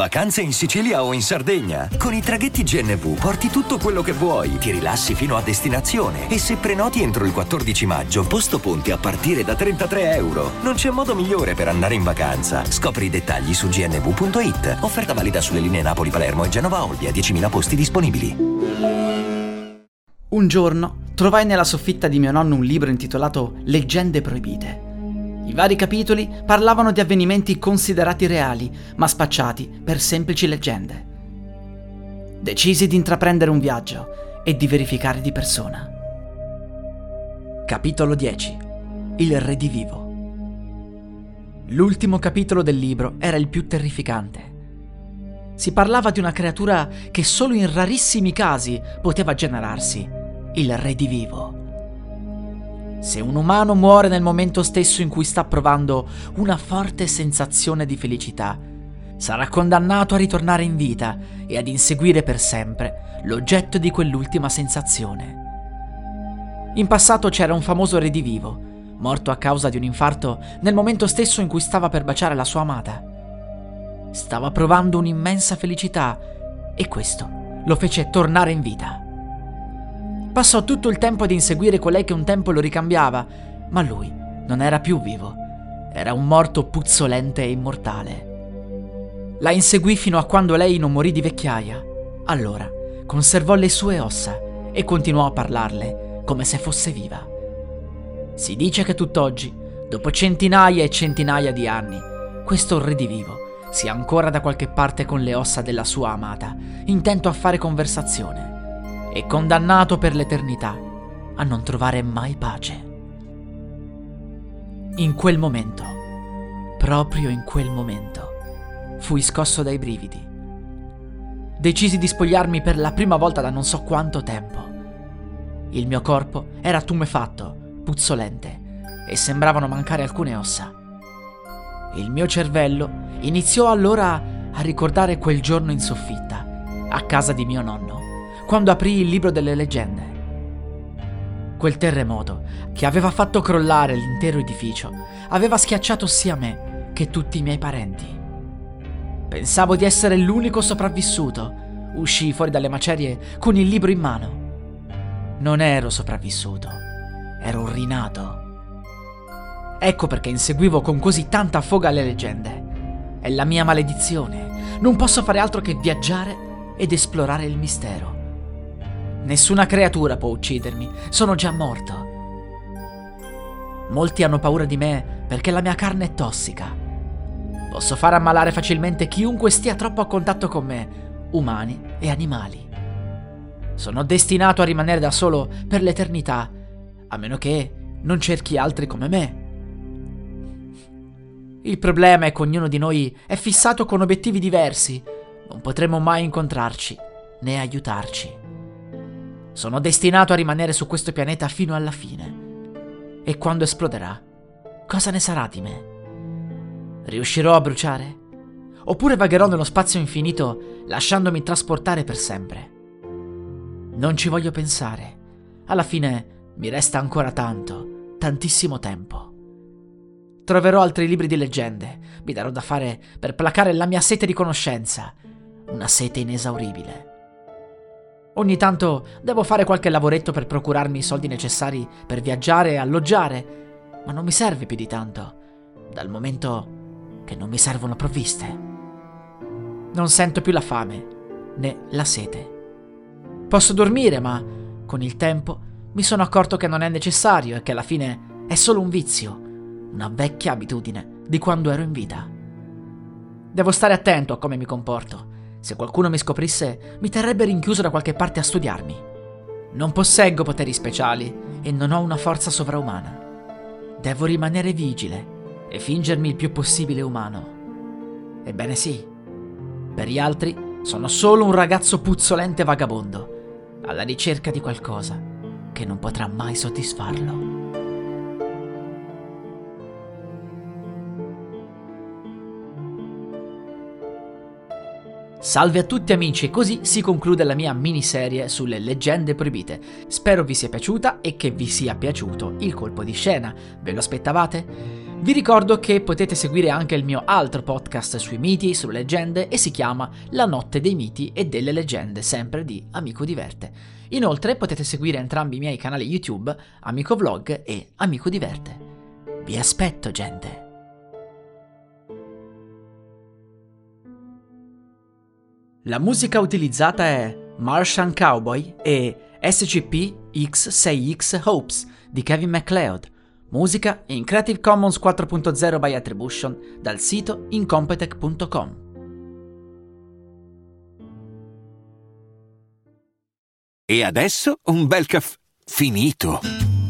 Vacanze in Sicilia o in Sardegna? Con i traghetti GNV porti tutto quello che vuoi, ti rilassi fino a destinazione e se prenoti entro il 14 maggio, posto ponti a partire da 33 euro. Non c'è modo migliore per andare in vacanza. Scopri i dettagli su gnv.it. Offerta valida sulle linee Napoli-Palermo e Genova-Olbia, 10.000 posti disponibili. Un giorno trovai nella soffitta di mio nonno un libro intitolato Leggende proibite. I vari capitoli parlavano di avvenimenti considerati reali, ma spacciati per semplici leggende. Decisi di intraprendere un viaggio e di verificare di persona. Capitolo 10 Il redivivo L'ultimo capitolo del libro era il più terrificante. Si parlava di una creatura che solo in rarissimi casi poteva generarsi, il redivivo. Se un umano muore nel momento stesso in cui sta provando una forte sensazione di felicità, sarà condannato a ritornare in vita e ad inseguire per sempre l'oggetto di quell'ultima sensazione. In passato c'era un famoso redivivo, morto a causa di un infarto nel momento stesso in cui stava per baciare la sua amata. Stava provando un'immensa felicità e questo lo fece tornare in vita. Passò tutto il tempo ad inseguire colei che un tempo lo ricambiava, ma lui non era più vivo. Era un morto puzzolente e immortale. La inseguì fino a quando lei non morì di vecchiaia. Allora conservò le sue ossa e continuò a parlarle come se fosse viva. Si dice che tutt'oggi, dopo centinaia e centinaia di anni, questo redivivo sia ancora da qualche parte con le ossa della sua amata, intento a fare conversazione e condannato per l'eternità a non trovare mai pace. In quel momento, proprio in quel momento, fui scosso dai brividi. Decisi di spogliarmi per la prima volta da non so quanto tempo. Il mio corpo era tumefatto, puzzolente, e sembravano mancare alcune ossa. Il mio cervello iniziò allora a ricordare quel giorno in soffitta, a casa di mio nonno quando aprì il libro delle leggende. Quel terremoto, che aveva fatto crollare l'intero edificio, aveva schiacciato sia me che tutti i miei parenti. Pensavo di essere l'unico sopravvissuto. Uscii fuori dalle macerie con il libro in mano. Non ero sopravvissuto, ero rinato. Ecco perché inseguivo con così tanta foga le leggende. È la mia maledizione. Non posso fare altro che viaggiare ed esplorare il mistero. Nessuna creatura può uccidermi, sono già morto. Molti hanno paura di me perché la mia carne è tossica. Posso far ammalare facilmente chiunque stia troppo a contatto con me, umani e animali. Sono destinato a rimanere da solo per l'eternità, a meno che non cerchi altri come me. Il problema è che ognuno di noi è fissato con obiettivi diversi, non potremo mai incontrarci né aiutarci. Sono destinato a rimanere su questo pianeta fino alla fine. E quando esploderà, cosa ne sarà di me? Riuscirò a bruciare? Oppure vagherò nello spazio infinito lasciandomi trasportare per sempre? Non ci voglio pensare. Alla fine mi resta ancora tanto, tantissimo tempo. Troverò altri libri di leggende, mi darò da fare per placare la mia sete di conoscenza, una sete inesauribile. Ogni tanto devo fare qualche lavoretto per procurarmi i soldi necessari per viaggiare e alloggiare, ma non mi serve più di tanto, dal momento che non mi servono provviste. Non sento più la fame né la sete. Posso dormire, ma con il tempo mi sono accorto che non è necessario e che alla fine è solo un vizio, una vecchia abitudine di quando ero in vita. Devo stare attento a come mi comporto se qualcuno mi scoprisse, mi terrebbe rinchiuso da qualche parte a studiarmi. Non posseggo poteri speciali e non ho una forza sovraumana. Devo rimanere vigile e fingermi il più possibile umano. Ebbene sì, per gli altri sono solo un ragazzo puzzolente vagabondo, alla ricerca di qualcosa che non potrà mai soddisfarlo. Salve a tutti amici e così si conclude la mia miniserie sulle leggende proibite. Spero vi sia piaciuta e che vi sia piaciuto il colpo di scena. Ve lo aspettavate? Vi ricordo che potete seguire anche il mio altro podcast sui miti, sulle leggende e si chiama La notte dei miti e delle leggende, sempre di Amico Diverte. Inoltre potete seguire entrambi i miei canali YouTube, Amico Vlog e Amico Diverte. Vi aspetto, gente! La musica utilizzata è Martian Cowboy e SCP-X6X Hopes di Kevin MacLeod Musica in Creative Commons 4.0 by Attribution dal sito incompetech.com. E adesso un bel caffè finito.